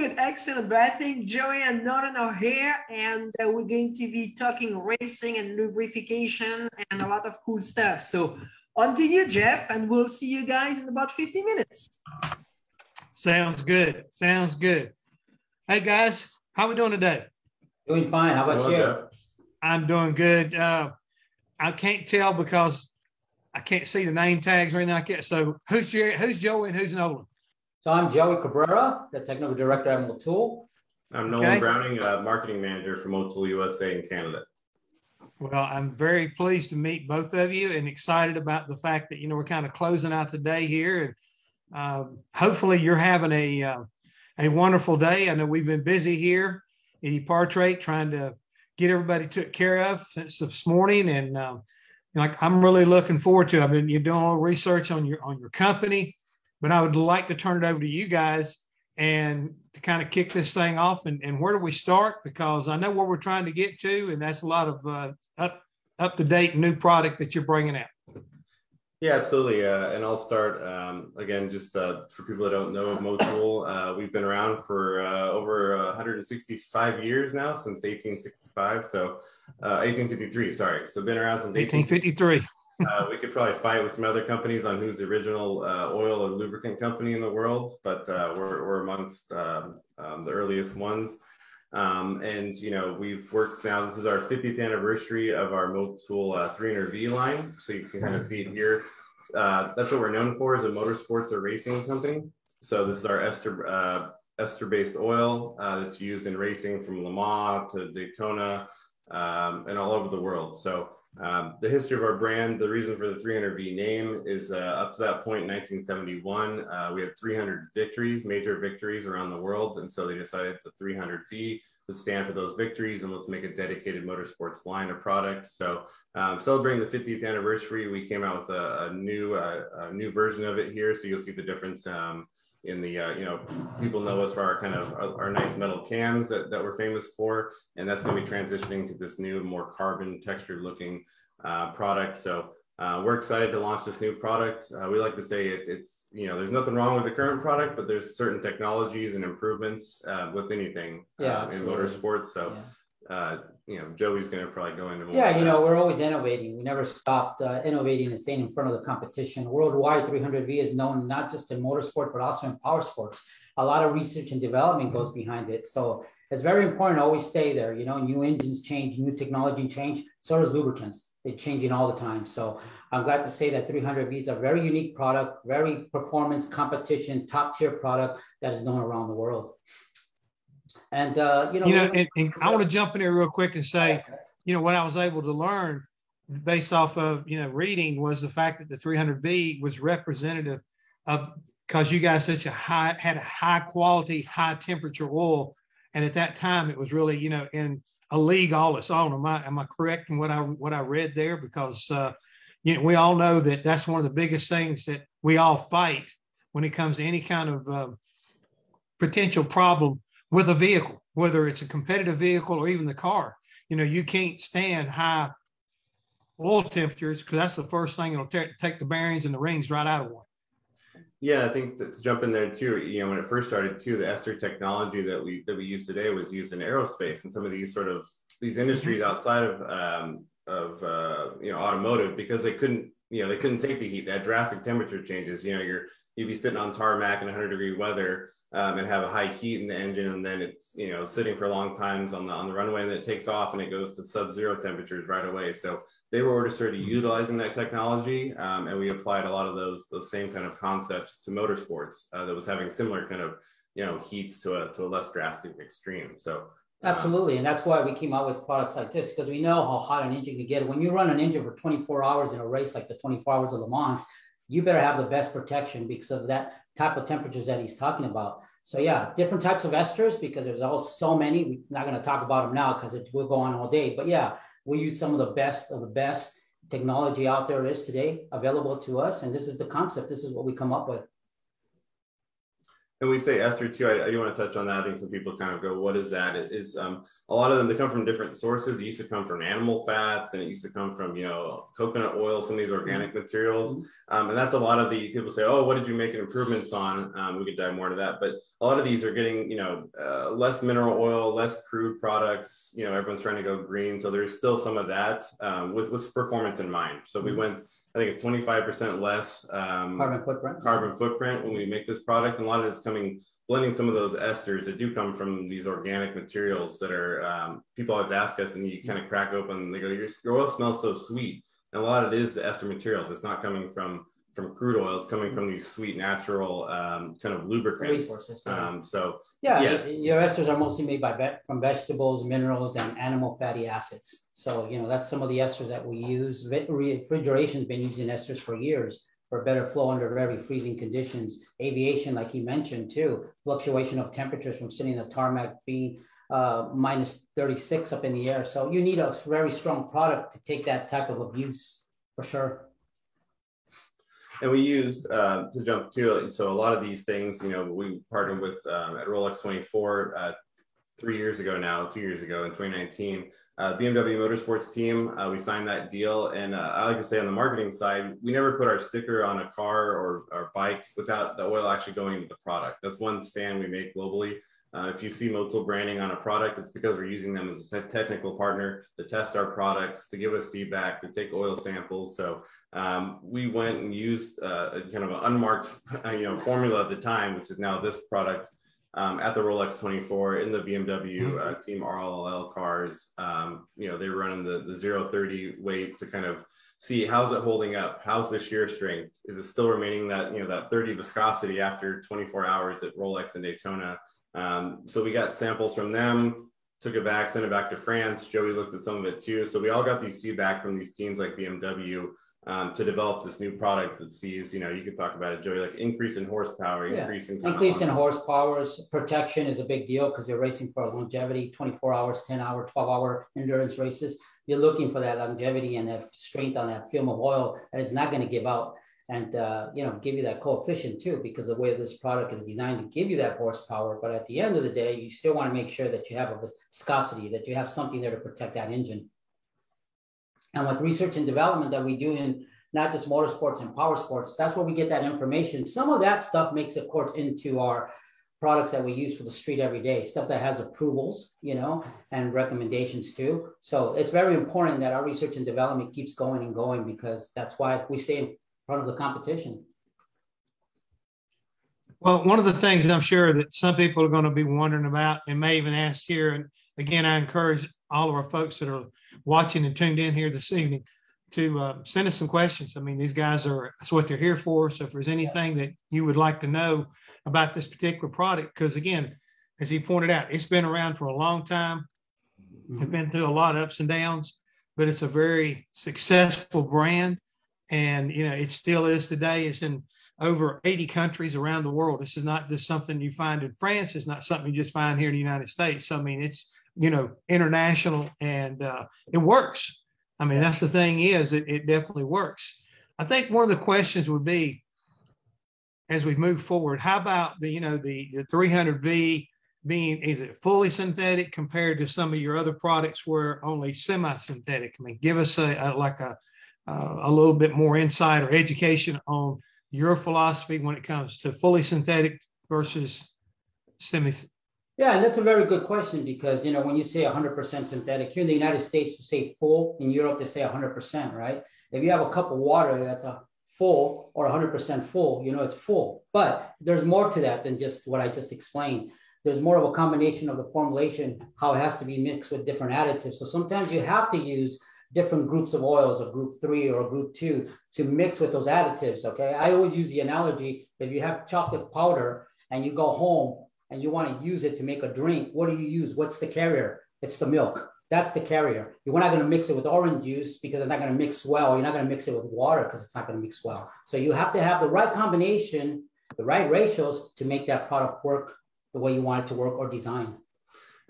good, excellent. But I think Joey and Norton are here, and uh, we're going to be talking racing and lubrication and a lot of cool stuff. So on to you, Jeff, and we'll see you guys in about 50 minutes. Sounds good. Sounds good. Hey guys, how we doing today? Doing fine. How about you? I'm doing good. Uh, I can't tell because I can't see the name tags or anything like that. So who's Jerry, who's Joey and who's Nolan? So I'm Joey Cabrera, the technical director at Motul. I'm Nolan okay. Browning, uh, marketing manager for Motul USA in Canada. Well, I'm very pleased to meet both of you and excited about the fact that you know we're kind of closing out today here, and uh, hopefully you're having a uh, a wonderful day. I know we've been busy here at Epartrade trying to get everybody took care of since this morning, and um, like I'm really looking forward to. It. I've been you doing a little research on your on your company, but I would like to turn it over to you guys and to kind of kick this thing off. And, and where do we start? Because I know where we're trying to get to, and that's a lot of uh, up up to date new product that you're bringing out. Yeah, absolutely. Uh, and I'll start um, again, just uh, for people that don't know of Motul, uh, we've been around for uh, over 165 years now, since 1865. So 1853, uh, sorry. So been around since 1853. Uh, we could probably fight with some other companies on who's the original uh, oil or lubricant company in the world, but uh, we're, we're amongst um, um, the earliest ones. Um, and you know we've worked now. This is our 50th anniversary of our Motul uh, 300V line, so you can kind of see it here. Uh, that's what we're known for as a motorsports or racing company. So this is our ester uh, ester-based oil that's used in racing from Le Mans to Daytona um, and all over the world. So um, the history of our brand, the reason for the 300V name is uh, up to that point in 1971, uh, we had 300 victories, major victories around the world. And so they decided the 300V would stand for those victories and let's make a dedicated motorsports line of product. So um, celebrating the 50th anniversary, we came out with a, a new, uh, a new version of it here. So you'll see the difference um, in the uh, you know people know us for our kind of our, our, nice metal cans that, that we're famous for. And that's going to be transitioning to this new more carbon textured looking uh, product. So uh, we're excited to launch this new product. Uh, we like to say it, it's you know there's nothing wrong with the current product but there's certain technologies and improvements uh, with anything yeah, uh, in motorsports. So yeah. uh, you know, Joey's going to probably go into more. Yeah, you know, we're always innovating. We never stopped uh, innovating and staying in front of the competition. Worldwide, 300V is known not just in motorsport, but also in power sports. A lot of research and development goes behind it. So it's very important to always stay there. You know, new engines change, new technology change. So does lubricants. They're changing all the time. So I'm glad to say that 300V is a very unique product, very performance competition, top tier product that is known around the world. And uh, you know, you know, and, and I want to jump in here real quick and say, you know, what I was able to learn based off of you know reading was the fact that the 300V was representative of because you guys such a high had a high quality, high temperature oil, and at that time it was really you know in a league all its own. Am I am I correct in what I what I read there? Because uh, you know we all know that that's one of the biggest things that we all fight when it comes to any kind of uh, potential problem with a vehicle, whether it's a competitive vehicle or even the car. You know, you can't stand high oil temperatures because that's the first thing that'll t- take the bearings and the rings right out of one. Yeah, I think to, jump in there too, you know, when it first started too, the ester technology that we that we use today was used in aerospace and some of these sort of these industries mm-hmm. outside of um, of uh, you know automotive because they couldn't you know they couldn't take the heat. That drastic temperature changes. You know, you're you'd be sitting on tarmac in 100 degree weather um, and have a high heat in the engine, and then it's you know sitting for long times on the on the runway, and then it takes off and it goes to sub-zero temperatures right away. So they were already started utilizing that technology, um, and we applied a lot of those those same kind of concepts to motorsports uh, that was having similar kind of you know heats to a to a less drastic extreme. So. Um, Absolutely, and that's why we came out with products like this because we know how hot an engine can get. When you run an engine for 24 hours in a race like the 24 hours of Le Mans, you better have the best protection because of that type of temperatures that he's talking about. So yeah, different types of esters because there's all so many. We're not going to talk about them now because it will go on all day. But yeah, we use some of the best of the best technology out there is today available to us, and this is the concept. This is what we come up with. And we say ester too. I, I, do want to touch on that. I think some people kind of go, "What is that?" It is um, a lot of them. They come from different sources. It used to come from animal fats, and it used to come from you know coconut oil, some of these organic mm-hmm. materials, um, and that's a lot of the people say, "Oh, what did you make improvements on?" Um, we could dive more into that, but a lot of these are getting you know uh, less mineral oil, less crude products. You know, everyone's trying to go green, so there's still some of that um, with with performance in mind. So we mm-hmm. went I think it's 25% less um, carbon footprint. Carbon footprint when we make this product, and a lot of it's coming blending some of those esters that do come from these organic materials that are. Um, people always ask us, and you kind of crack open, they go, "Your, your oil smells so sweet," and a lot of it is the ester materials. It's not coming from from crude oil. It's coming from these sweet natural um, kind of lubricants. Um, so yeah, yeah, your esters are mostly made by ve- from vegetables, minerals, and animal fatty acids. So you know that's some of the esters that we use. Refrigeration's been using esters for years for better flow under very freezing conditions. Aviation, like he mentioned too, fluctuation of temperatures from sitting in the tarmac being uh, minus 36 up in the air. So you need a very strong product to take that type of abuse for sure and we use uh, to jump to so a lot of these things you know we partnered with um, at rolex 24 uh, three years ago now two years ago in 2019 uh, bmw motorsports team uh, we signed that deal. And uh, i like to say on the marketing side we never put our sticker on a car or, or bike without the oil actually going into the product. That's one stand we make globally uh, if you see Motul branding on a product, it's because we're using them as a technical partner to test our products, to give us feedback, to take oil samples. So um, we went and used uh, a kind of an unmarked, you know, formula at the time, which is now this product um, at the Rolex 24 in the BMW uh, mm-hmm. Team RLL cars. Um, you know, they're running the the 030 weight to kind of see how's it holding up, how's the shear strength, is it still remaining that you know that 30 viscosity after 24 hours at Rolex and Daytona. Um, so we got samples from them, took it back, sent it back to France. Joey looked at some of it too. So we all got these feedback from these teams like BMW um, to develop this new product that sees, you know, you could talk about it, Joey, like increase in horsepower, yeah. increase in increase in horsepower. Protection is a big deal because you're racing for longevity, 24 hours, 10 hour, 12 hour endurance races. You're looking for that longevity and that strength on that film of oil that is not going to give out and uh, you know give you that coefficient too because the way this product is designed to give you that horsepower but at the end of the day you still want to make sure that you have a viscosity that you have something there to protect that engine. And with research and development that we do in not just motorsports and power sports that's where we get that information. Some of that stuff makes it course into our products that we use for the street every day stuff that has approvals you know and recommendations too. So it's very important that our research and development keeps going and going because that's why we stay front of the competition. Well, one of the things I'm sure that some people are going to be wondering about and may even ask here, and again, I encourage all of our folks that are watching and tuned in here this evening to uh, send us some questions. I mean, these guys are, that's what they're here for. So if there's anything that you would like to know about this particular product, because again, as he pointed out, it's been around for a long time. Mm-hmm. It's been through a lot of ups and downs, but it's a very successful brand and you know it still is today. It's in over 80 countries around the world. This is not just something you find in France. It's not something you just find here in the United States. So, I mean, it's you know international and uh, it works. I mean, that's the thing is it, it definitely works. I think one of the questions would be as we move forward, how about the you know the the 300V being is it fully synthetic compared to some of your other products where only semi-synthetic? I mean, give us a, a like a uh, a little bit more insight or education on your philosophy when it comes to fully synthetic versus semi. Yeah, and that's a very good question because you know when you say 100% synthetic here in the United States, you say full. In Europe, they say 100%, right? If you have a cup of water that's a full or 100% full, you know it's full. But there's more to that than just what I just explained. There's more of a combination of the formulation, how it has to be mixed with different additives. So sometimes you have to use different groups of oils, or group three or group two, to mix with those additives. Okay. I always use the analogy if you have chocolate powder and you go home and you want to use it to make a drink, what do you use? What's the carrier? It's the milk. That's the carrier. You're not going to mix it with orange juice because it's not going to mix well. You're not going to mix it with water because it's not going to mix well. So you have to have the right combination, the right ratios to make that product work the way you want it to work or design.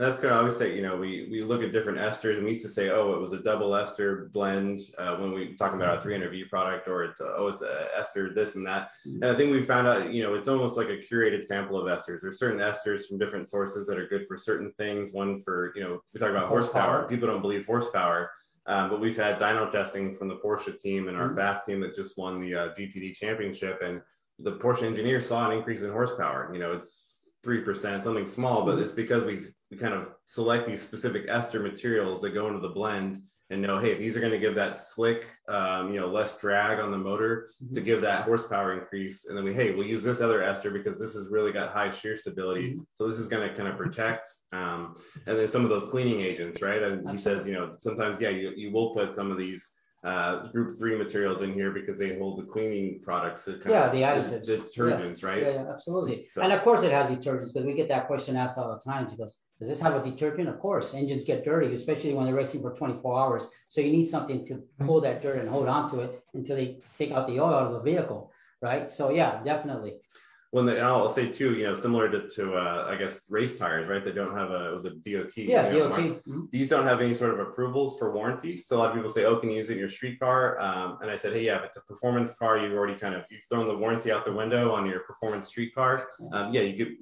That's kind of always say, you know, we we look at different esters and we used to say, oh, it was a double ester blend uh, when we talking about our 300V product, or it's a, oh, it's a ester this and that. And I think we found out, you know, it's almost like a curated sample of esters. There's certain esters from different sources that are good for certain things. One for, you know, we talk about horsepower. horsepower. People don't believe horsepower. Um, but we've had dyno testing from the Porsche team and our mm-hmm. Pfaff team that just won the uh, GTD championship. And the Porsche engineers saw an increase in horsepower. You know, it's 3%, something small, but mm-hmm. it's because we, we kind of select these specific ester materials that go into the blend and know, hey, these are going to give that slick, um, you know, less drag on the motor mm-hmm. to give that horsepower increase. And then we, hey, we'll use this other ester because this has really got high shear stability. Mm-hmm. So this is going to kind of protect. Um, and then some of those cleaning agents, right? And he says, you know, sometimes, yeah, you, you will put some of these uh, group three materials in here because they hold the cleaning products. yeah, the additives. The detergents, yeah. right? Yeah, yeah absolutely. So. And of course it has detergents because we get that question asked all the time. Because does this have a detergent? Of course, engines get dirty, especially when they're racing for 24 hours. So you need something to pull that dirt and hold on to it until they take out the oil out of the vehicle, right? So yeah, definitely when the, and I'll say too, you know, similar to, to uh, I guess race tires, right? They don't have a it was a DOT. Yeah, you know, DOT. Mm-hmm. These don't have any sort of approvals for warranty. So a lot of people say, "Oh, can you use it in your street car?" Um, and I said, "Hey, yeah, if it's a performance car, you've already kind of you've thrown the warranty out the window on your performance street car. Um, yeah, you could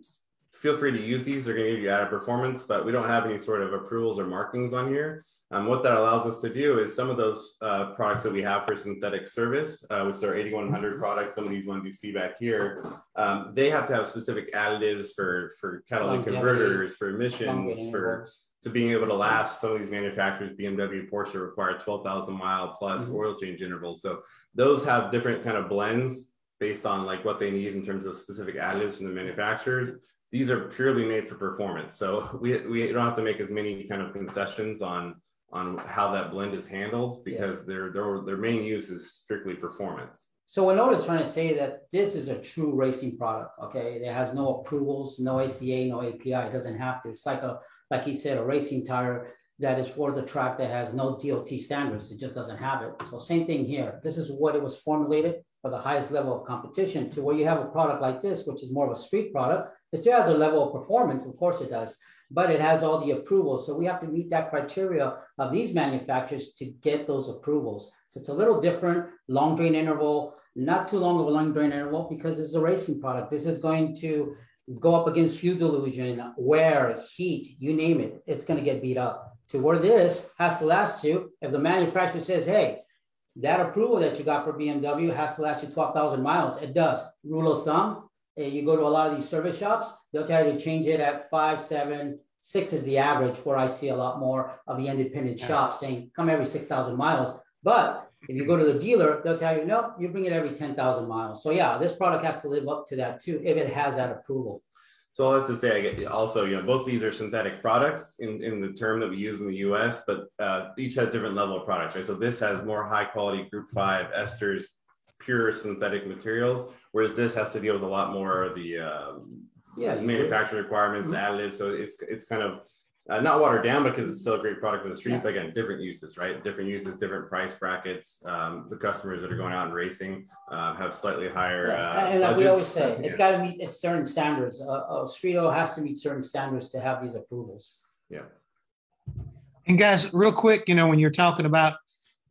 feel free to use these. They're going to give you added performance, but we don't have any sort of approvals or markings on here. Um, what that allows us to do is some of those uh, products that we have for synthetic service, uh, which are 8100 products, some of these ones you see back here, um, they have to have specific additives for, for catalytic converters, for emissions, for to being able to last. Some of these manufacturers, BMW, Porsche, require 12,000 mile plus mm-hmm. oil change intervals. So those have different kind of blends based on like what they need in terms of specific additives from the manufacturers. These are purely made for performance. So we, we don't have to make as many kind of concessions on on how that blend is handled because yeah. their, their their main use is strictly performance. So what is trying to say that this is a true racing product. Okay, it has no approvals, no ACEA, no API. It doesn't have to. It's like a like he said, a racing tire that is for the track that has no DOT standards. It just doesn't have it. So same thing here. This is what it was formulated for the highest level of competition. To where you have a product like this, which is more of a street product, it still has a level of performance. Of course it does but it has all the approvals. So we have to meet that criteria of these manufacturers to get those approvals. So it's a little different, long drain interval, not too long of a long drain interval because it's a racing product. This is going to go up against fuel dilution, wear, heat, you name it, it's going to get beat up. To where this has to last you, if the manufacturer says, hey, that approval that you got for BMW has to last you 12,000 miles, it does. Rule of thumb, eh, you go to a lot of these service shops, they'll tell you to change it at five, seven, six is the average where I see a lot more of the independent shops saying come every 6,000 miles. But if you go to the dealer, they'll tell you, no, you bring it every 10,000 miles. So yeah, this product has to live up to that too, if it has that approval. So that's to say, I get also, you know, both these are synthetic products in, in the term that we use in the US, but uh, each has different level of products, right? So this has more high quality group five esters, pure synthetic materials, whereas this has to deal with a lot more of the um, yeah, manufacturing requirements, mm-hmm. additives. So it's it's kind of uh, not watered down because it's still a great product for the street, yeah. but again, different uses, right? Different uses, different price brackets. Um, the customers that are going out and racing uh, have slightly higher. Yeah. Uh, and like we always say, it's got to meet it's certain standards. Uh, street oil has to meet certain standards to have these approvals. Yeah. And guys, real quick, you know, when you're talking about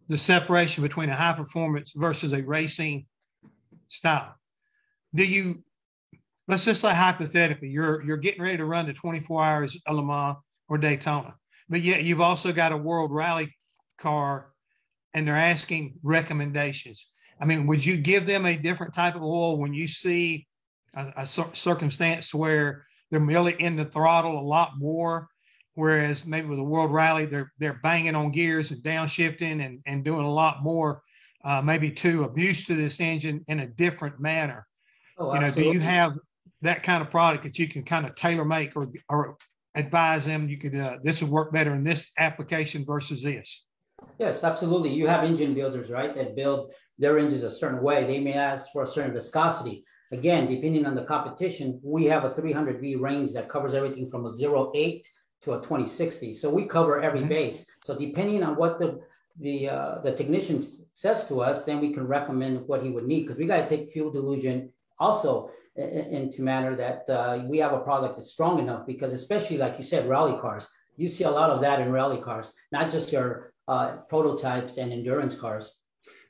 the separation between a high performance versus a racing style, do you let's just say hypothetically, you're you're getting ready to run the 24 hours of Le Mans or Daytona, but yet you've also got a World Rally car, and they're asking recommendations. I mean, would you give them a different type of oil when you see a, a circumstance where they're really in the throttle a lot more, whereas maybe with a World Rally they're they're banging on gears and downshifting and and doing a lot more, uh, maybe to abuse to this engine in a different manner. Oh, you know, do you have that kind of product that you can kind of tailor make or, or advise them you could uh, this would work better in this application versus this. Yes absolutely. You have engine builders right that build their engines a certain way. They may ask for a certain viscosity. Again depending on the competition we have a 300v range that covers everything from a 08 to a 2060 so we cover every mm-hmm. base. So depending on what the the uh, the technician says to us then we can recommend what he would need because we got to take fuel dilution also into manner that uh, we have a product that's strong enough because especially like you said rally cars. You see a lot of that in rally cars not just your uh, prototypes and endurance cars.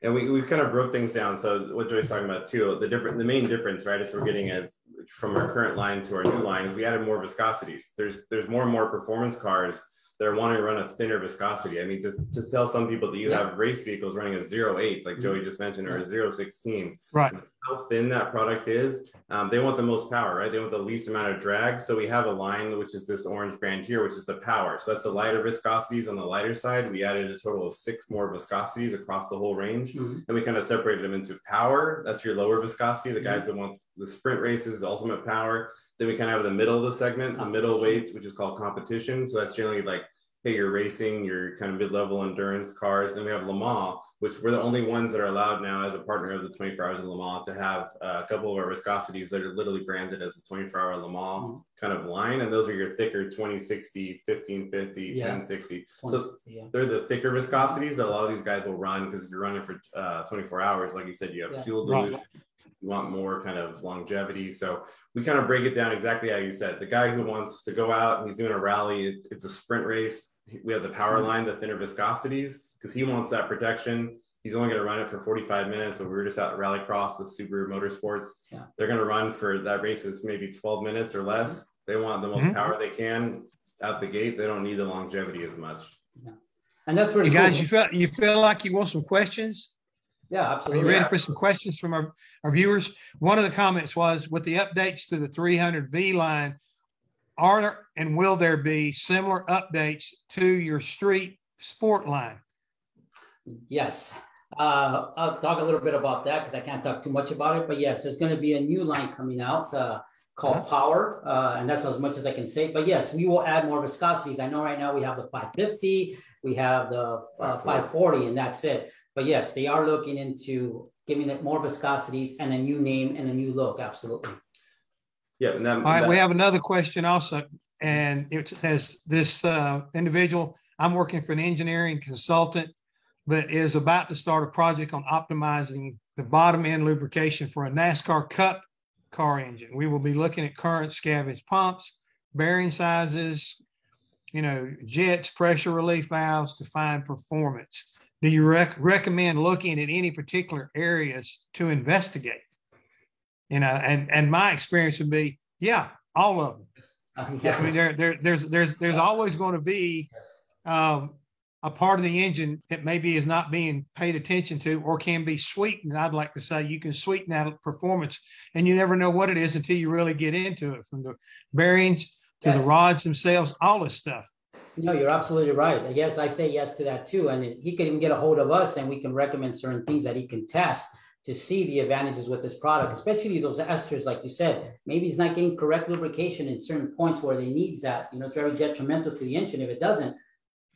And we, we kind of broke things down. So what Joey's talking about too the different the main difference right is we're getting as from our current line to our new line is we added more viscosities. There's there's more and more performance cars they're wanting to run a thinner viscosity. I mean, to, to tell some people that you yeah. have race vehicles running a 08, like mm-hmm. Joey just mentioned, or a 016, right? How thin that product is, um, they want the most power, right? They want the least amount of drag. So we have a line, which is this orange brand here, which is the power. So that's the lighter viscosities on the lighter side. We added a total of six more viscosities across the whole range, mm-hmm. and we kind of separated them into power. That's your lower viscosity. The guys mm-hmm. that want the sprint races, ultimate power then we kind of have the middle of the segment, the middle weights, which is called competition. So that's generally like, hey, you're racing, your kind of mid-level endurance cars. Then we have Le Mans, which we're the only ones that are allowed now as a partner of the 24 Hours of Le Mans to have uh, a couple of our viscosities that are literally branded as the 24 Hour Le Mans mm-hmm. kind of line. And those are your thicker 2060, 1550, yeah. 1060. So yeah. they're the thicker viscosities that a lot of these guys will run because if you're running for uh, 24 hours, like you said, you have yeah. fuel dilution. Right you want more kind of longevity. So we kind of break it down exactly how you said. The guy who wants to go out and he's doing a rally, it's, it's a sprint race. We have the power line, the thinner viscosities, because he wants that protection. He's only going to run it for 45 minutes. So we were just at Rallycross with Subaru Motorsports. Yeah. They're going to run for that race is maybe 12 minutes or less. Mm-hmm. They want the most mm-hmm. power they can out the gate. They don't need the longevity as much. Yeah. And that's pretty cool. guys, you feel you feel like you want some questions? Yeah, absolutely. Are you ready for some questions from our, our viewers? One of the comments was with the updates to the 300V line, are there and will there be similar updates to your street sport line? Yes. Uh, I'll talk a little bit about that because I can't talk too much about it. But yes, there's going to be a new line coming out uh, called uh-huh. Power, uh, and that's as much as I can say. But yes, we will add more viscosities. I know right now we have the 550, we have the uh, 540, and that's it. But yes, they are looking into giving it more viscosities and a new name and a new look. Absolutely. Yeah. And that, All right. That, we have another question also. And it says this uh, individual, I'm working for an engineering consultant, but is about to start a project on optimizing the bottom end lubrication for a NASCAR Cup car engine. We will be looking at current scavenge pumps, bearing sizes, you know, jets, pressure relief valves to find performance do you rec- recommend looking at any particular areas to investigate? You know, and and my experience would be, yeah, all of them. I mean, there, there, there's, there's, there's always going to be um, a part of the engine that maybe is not being paid attention to or can be sweetened. I'd like to say you can sweeten that performance, and you never know what it is until you really get into it, from the bearings to yes. the rods themselves, all this stuff. No, you're absolutely right. Yes, I say yes to that too. And he can even get a hold of us and we can recommend certain things that he can test to see the advantages with this product, especially those esters, like you said. Maybe he's not getting correct lubrication in certain points where they needs that. You know, it's very detrimental to the engine if it doesn't.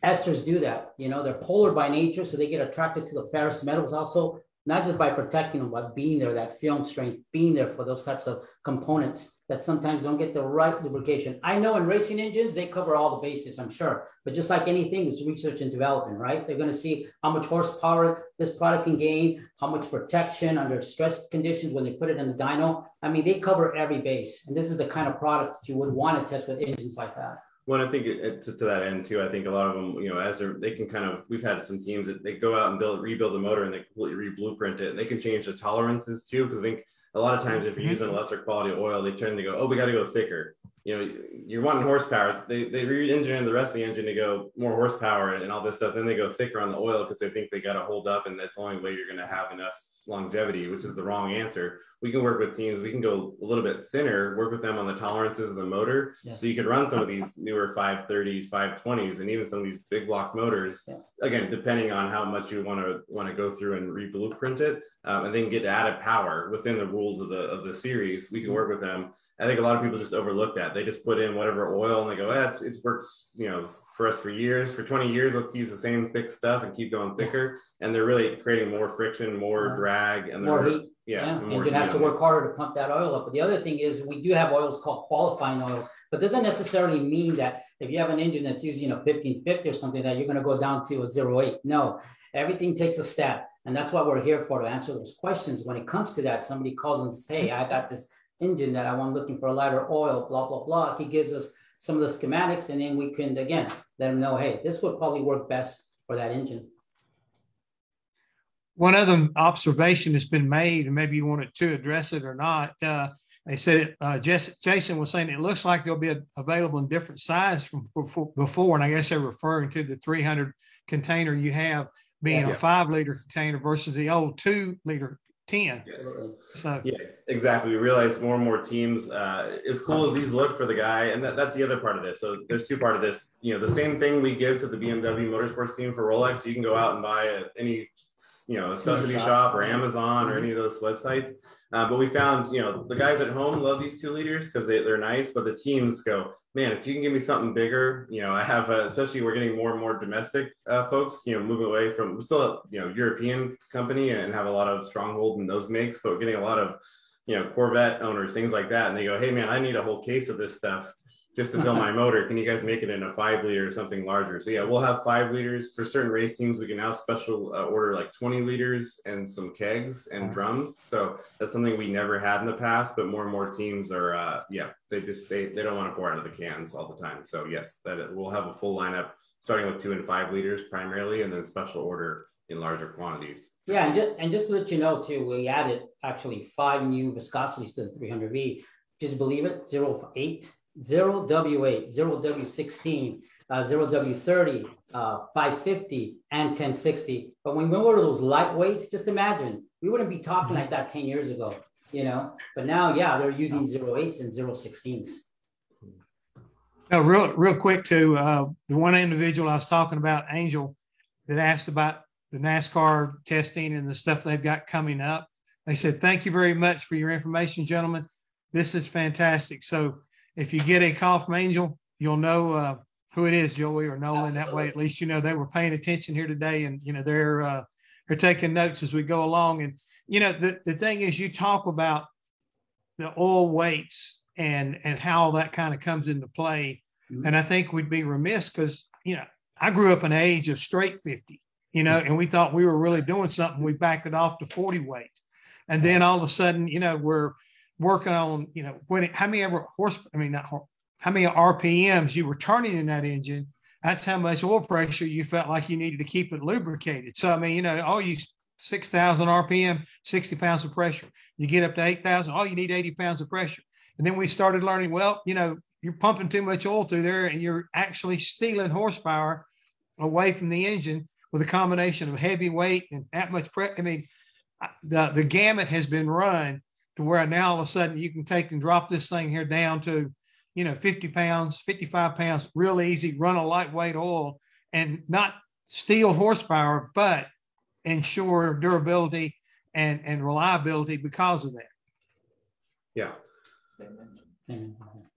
Esters do that. You know, they're polar by nature, so they get attracted to the ferrous metals also, not just by protecting them, but being there, that film strength, being there for those types of components that sometimes don't get the right lubrication. I know in racing engines, they cover all the bases, I'm sure. But just like anything, it's research and development, right? They're going to see how much horsepower this product can gain, how much protection under stress conditions when they put it in the dyno. I mean, they cover every base. And this is the kind of product that you would want to test with engines like that. Well, I think it, to, to, that end too, I think a lot of them, you know, as they're, they can kind of, we've had some teams that they go out and build, rebuild the motor and they completely re-blueprint it and they can change the tolerances too. Cause I think a lot of times if you're mm-hmm. using a lesser quality oil, they tend to go, oh, we got to go thicker. You know, you're wanting horsepower. They they re-engineer the rest of the engine to go more horsepower and, all this stuff. Then they go thicker on the oil because they think they got to hold up, and that's the only way you're going to have enough longevity, which is the wrong answer. We can work with teams. We can go a little bit thinner, work with them on the tolerances of the motor, so you could run some of these newer 530s, 520s, and even some of these big block motors. Yeah. Again, depending on how much you want to want to go through and re-blueprint it, um, and then get added power within the rules of the of the series. We can work with them I think a lot of people just overlook that. They just put in whatever oil and they go, eh, it's, it works, you know, for us for years, for 20 years, let's use the same thick stuff and keep going thicker. And they're really creating more friction, more drag, and more heat. Yeah. yeah. More Engine has to work harder to pump that oil up. But the other thing is we do have oils called qualifying oils, but doesn't necessarily mean that if you have an engine that's using a 1550 or something that you're going to go down to a 08. No, everything takes a step. And that's what we're here for to answer those questions. When it comes to that, somebody calls and says, Hey, I got this engine that I want looking for a lighter oil, blah, blah, blah. He gives us some of the schematics and then we can, again, let him know, Hey, this would probably work best for that engine. One other observation has been made, and maybe you wanted to address it or not. Uh, they said uh, Jason was saying it looks like they'll be available in different size from before, and I guess they're referring to the 300 container you have being yeah. a five liter container versus the old two liter 10. Yes. So yes, exactly. We realize more and more teams, uh, as cool as these look for the guy, and that, that's the other part of this. So there's two part of this. You know, the same thing we give to the BMW Motorsports team for Rolex. You can go out and buy at any, you know, a specialty shop. shop or Amazon or mm-hmm. any of those websites. Uh, but we found, you know, the guys at home love these two liters because they, they're nice, but the teams go, man, if you can give me something bigger, you know, I have, uh, especially we're getting more and more domestic uh, folks, you know, moving away from, we're still a, you know, European company and have a lot of stronghold in those makes, but we're getting a lot of, you know, Corvette owners, things like that. And they go, hey, man, I need a whole case of this stuff just to fill my motor. Can you guys make it in a five liter or something larger? So yeah, we'll have five liters for certain race teams. We can now special uh, order like 20 liters and some kegs and drums. So that's something we never had in the past, but more and more teams are, uh, yeah, they just, they, they don't want to pour out of the cans all the time. So yes, that we'll have a full lineup starting with two and five liters primarily, and then special order in larger quantities. Yeah, and just, and just to let you know too, we added actually five new viscosities to the 300V. Just believe it, zero eight 0W8, 0W16, uh, 0W30, uh, 550, and 1060. But when we went to those lightweights, just imagine, we wouldn't be talking like that 10 years ago, you know? But now, yeah, they're using 08s and 016s. No, real, real quick to uh, the one individual I was talking about, Angel, that asked about the NASCAR testing and the stuff they've got coming up. They said, Thank you very much for your information, gentlemen. This is fantastic. So if you get a call from Angel, you'll know uh, who it is, Joey or Nolan. Absolutely. That way, at least you know they were paying attention here today, and you know they're uh, they're taking notes as we go along. And you know the the thing is, you talk about the oil weights and and how that kind of comes into play. Mm-hmm. And I think we'd be remiss because you know I grew up in an age of straight fifty, you know, and we thought we were really doing something. We backed it off to forty weight, and then all of a sudden, you know, we're working on, you know, when it, how many ever horse, I mean, not how many RPMs you were turning in that engine. That's how much oil pressure you felt like you needed to keep it lubricated. So, I mean, you know, all you 6,000 RPM, 60 pounds of pressure. You get up to 8,000, all you need 80 pounds of pressure. And then we started learning, well, you know, you're pumping too much oil through there and you're actually stealing horsepower away from the engine with a combination of heavy weight and that much pressure. I mean, the, the gamut has been run to where now all of a sudden you can take and drop this thing here down to, you know, 50 pounds, 55 pounds, real easy, run a lightweight oil and not steal horsepower, but ensure durability and, and reliability because of that. Yeah.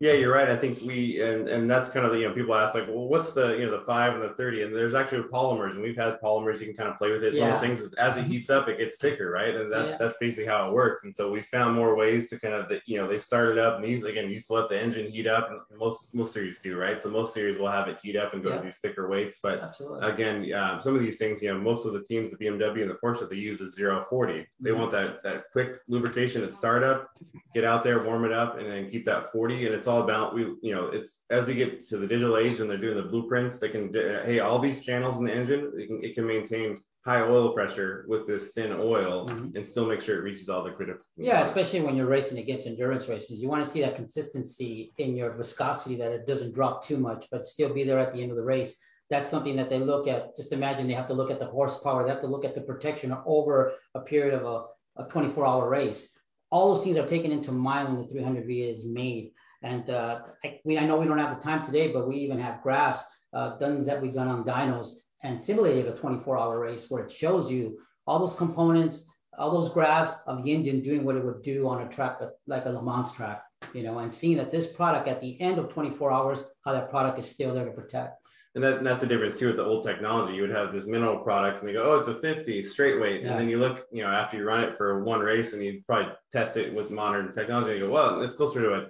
Yeah, you're right. I think we and and that's kind of the you know people ask like, well, what's the you know the five and the thirty? And there's actually polymers, and we've had polymers. You can kind of play with it. It's yeah. one of those things as it heats up, it gets thicker, right? And that yeah. that's basically how it works. And so we found more ways to kind of you know they started up and these again you still let the engine heat up, and most most series do, right? So most series will have it heat up and go yeah. to these thicker weights. But Absolutely. again, uh, some of these things, you know, most of the teams, the BMW and the Porsche, they use is zero forty. They mm-hmm. want that that quick lubrication at startup, get out there, warm it up, and then keep that forty. And it's all about we you know it's as we get to the digital age and they're doing the blueprints they can hey all these channels in the engine it can, it can maintain high oil pressure with this thin oil mm-hmm. and still make sure it reaches all the critical yeah especially when you're racing against endurance races you want to see that consistency in your viscosity that it doesn't drop too much but still be there at the end of the race that's something that they look at just imagine they have to look at the horsepower they have to look at the protection over a period of a, a 24 hour race all those things are taken into mind when the 300v is made and uh, I, we, I know we don't have the time today, but we even have graphs, uh, things that we've done on dynos and simulated a 24 hour race where it shows you all those components, all those graphs of the engine doing what it would do on a track like a Le Mans track, you know, and seeing that this product at the end of 24 hours, how that product is still there to protect. And, that, and that's the difference too with the old technology. You would have this mineral products and they go, oh, it's a 50 straight weight. Yeah. And then you look, you know, after you run it for one race and you probably test it with modern technology, and you go, well, it's closer to a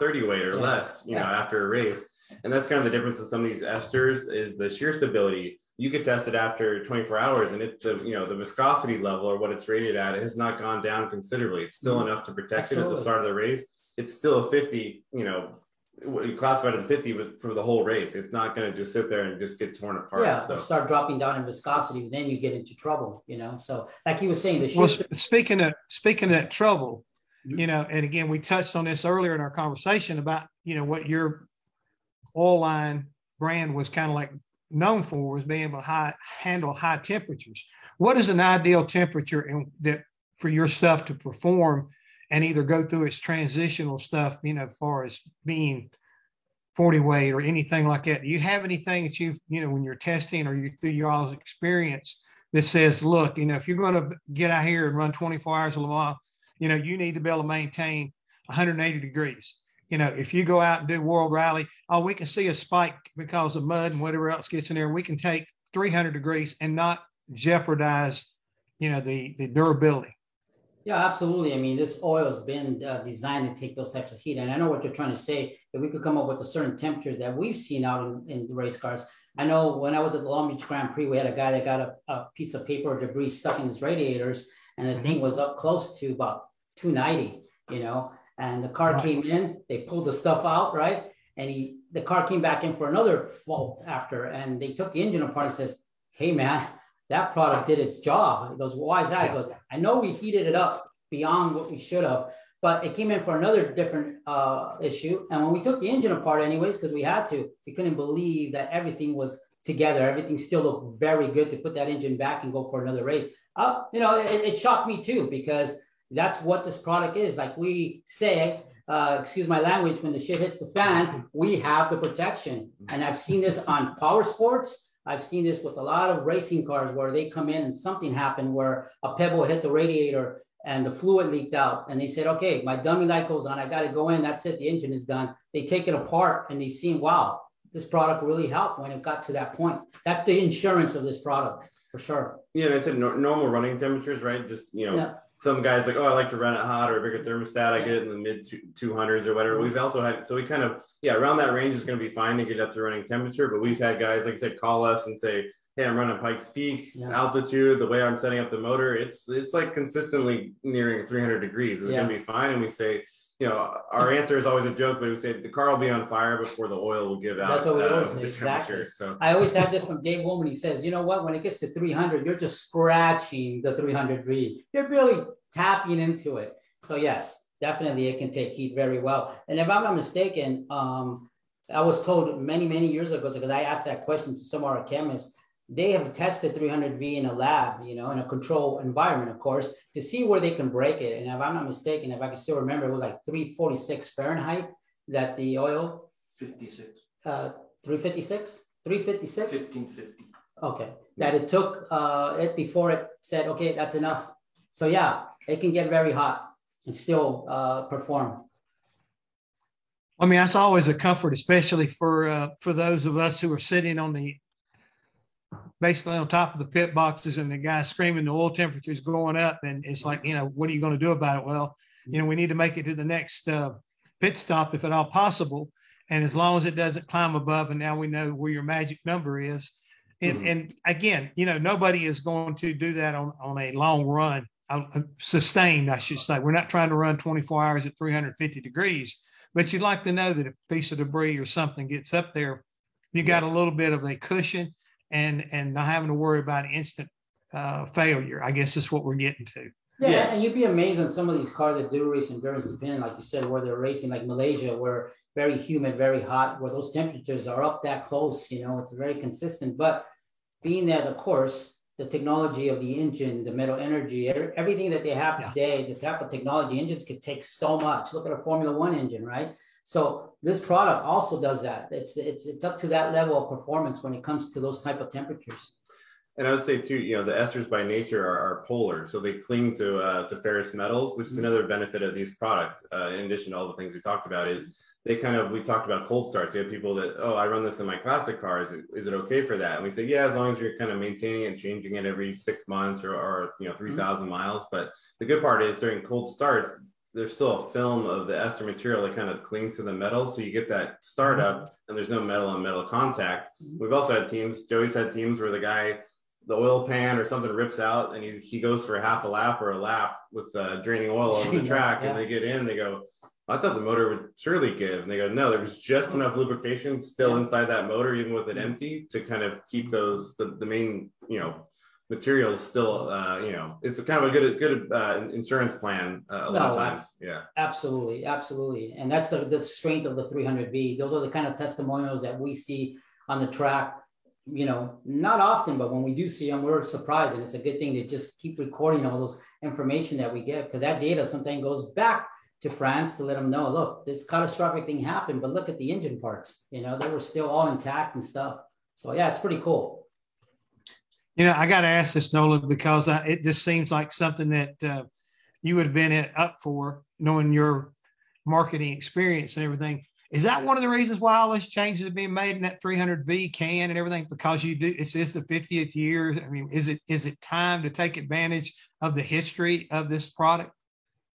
30 weight or yeah. less, you yeah. know, after a race. And that's kind of the difference with some of these esters is the shear stability. you could test it after 24 hours and it the you know the viscosity level or what it's rated at has not gone down considerably it's still mm-hmm. enough to protect Absolutely. it at the start of the race it's still a 50 you know classified as 50 for the whole race it's not going to just sit there and just get torn apart yeah so start dropping down in viscosity then you get into trouble you know so like he was saying the well, speaking of speaking of that trouble mm-hmm. you know and again we touched on this earlier in our conversation about you know what your oil line brand was kind of like known for was being able to high, handle high temperatures. What is an ideal temperature and that for your stuff to perform and either go through its transitional stuff, you know, far as being 40 weight or anything like that? Do you have anything that you've, you know, when you're testing or you through your all's experience that says, look, you know, if you're going to get out here and run 24 hours of Le you know, you need to be able to maintain 180 degrees you know, if you go out and do World Rally, oh, we can see a spike because of mud and whatever else gets in there. We can take 300 degrees and not jeopardize, you know, the the durability. Yeah, absolutely. I mean, this oil has been uh, designed to take those types of heat, and I know what you're trying to say. That we could come up with a certain temperature that we've seen out in, in the race cars. I know when I was at the Long Beach Grand Prix, we had a guy that got a, a piece of paper or debris stuck in his radiators, and the mm-hmm. thing was up close to about 290. You know, and the car came in. They pulled the stuff out, right? And he, the car came back in for another fault after, and they took the engine apart. and says, "Hey, man, that product did its job." He goes, "Why is that?" He goes, "I know we heated it up beyond what we should have." But it came in for another different uh, issue. And when we took the engine apart, anyways, because we had to, we couldn't believe that everything was together. Everything still looked very good to put that engine back and go for another race. Uh, you know, it, it shocked me too because that's what this product is. Like we say, uh, excuse my language, when the shit hits the fan, we have the protection. And I've seen this on power sports. I've seen this with a lot of racing cars where they come in and something happened where a pebble hit the radiator and the fluid leaked out. And they said, okay, my dummy light goes on. I got to go in. That's it. The engine is done. They take it apart and they've seen, wow, this product really helped when it got to that point. That's the insurance of this product for sure. Yeah, and I said no, normal running temperatures, right? Just you know, yeah some guys like, oh, I like to run it hot or a bigger thermostat. I get it in the mid two hundreds or whatever. We've also had, so we kind of, yeah, around that range is going to be fine to get up to running temperature. But we've had guys, like I said, call us and say, hey, I'm running Pikes Peak yeah. altitude. The way I'm setting up the motor, it's it's like consistently nearing 300 degrees. It's yeah. going to be fine. And we say, you know, our answer is always a joke, but we say the car will be on fire before the oil will give out. That's what we uh, always say. Exactly. So I always have this from Dave Woolman. He says, you know what? When it gets to 300, you're just scratching the 300 degree. You're really tapping into it. So yes, definitely it can take heat very well. And if I'm not mistaken, um, I was told many, many years ago, because I asked that question to some of our chemists, they have tested 300V in a lab, you know, in a control environment, of course, to see where they can break it. And if I'm not mistaken, if I can still remember, it was like 346 Fahrenheit that the oil. 56. Uh, 356? 356? 1550. Okay. That it took uh, it before it said, okay, that's enough. So yeah, it can get very hot and still uh, perform. I mean, that's always a comfort, especially for uh, for those of us who are sitting on the basically on top of the pit boxes and the guy screaming the oil temperature is going up. And it's like you know what are you going to do about it? Well you know we need to make it to the next uh, pit stop if at all possible. And as long as it doesn't climb above and now we know where your magic number is. And, mm-hmm. and again you know nobody is going to do that on, on a long run uh, sustained, I should say. We're not trying to run 24 hours at 350 degrees, but you'd like to know that if a piece of debris or something gets up there, you got a little bit of a cushion and and not having to worry about instant uh, failure. I guess is what we're getting to. Yeah, yeah, and you'd be amazed on some of these cars that do race endurance depending, like you said, where they're racing like Malaysia, where very humid, very hot, where those temperatures are up that close. You know, it's very consistent. But being there, of course, the technology of the engine, the metal energy, everything that they have yeah. today, the type of technology engines could take so much. Look at a Formula One engine, right? So this product also does that. It's it's it's up to that level of performance when it comes to those type of temperatures. And I would say too, you know, the esters by nature are, are polar, so they cling to uh, to ferrous metals, which is mm-hmm. another benefit of these products. Uh, in addition to all the things we talked about, is they kind of we talked about cold starts. You have people that oh I run this in my classic car. Is it, is it okay for that? And we say yeah, as long as you're kind of maintaining it and changing it every six months or, or you know three thousand mm mm-hmm. miles. But the good part is during cold starts, there's still a film of the ester material that kind of clings to the metal. So you get that startup and there's no metal on metal contact. Mm-hmm. We've also had teams, Joey's had teams where the guy, the oil pan or something rips out and he, he goes for half a lap or a lap with uh, draining oil over the track yeah. and they get in, they go, I thought the motor would surely give. And they go, no, there was just enough lubrication still yeah. inside that motor, even with it empty, to kind of keep those the, the main, you know, materials still, uh, you know, it's a kind of a good good uh, insurance plan uh, a lot of times. Yeah, absolutely, absolutely, and that's the the strength of the 300V Those are the kind of testimonials that we see on the track. You know, not often, but when we do see them, we're surprised, and it's a good thing to just keep recording all those information that we get because that data sometimes goes back to France to let them know, look, this catastrophic thing happened, but look at the engine parts. You know, they were still all intact and stuff. So yeah, it's pretty cool. You know, I got to ask this, Nola, because I, it just seems like something that uh, you would have been up for, knowing your marketing experience and everything. Is that one of the reasons why all these changes are being made in that 300V can and everything? Because you do, it's, it's the 50th year. I mean, is it is it time to take advantage of the history of this product?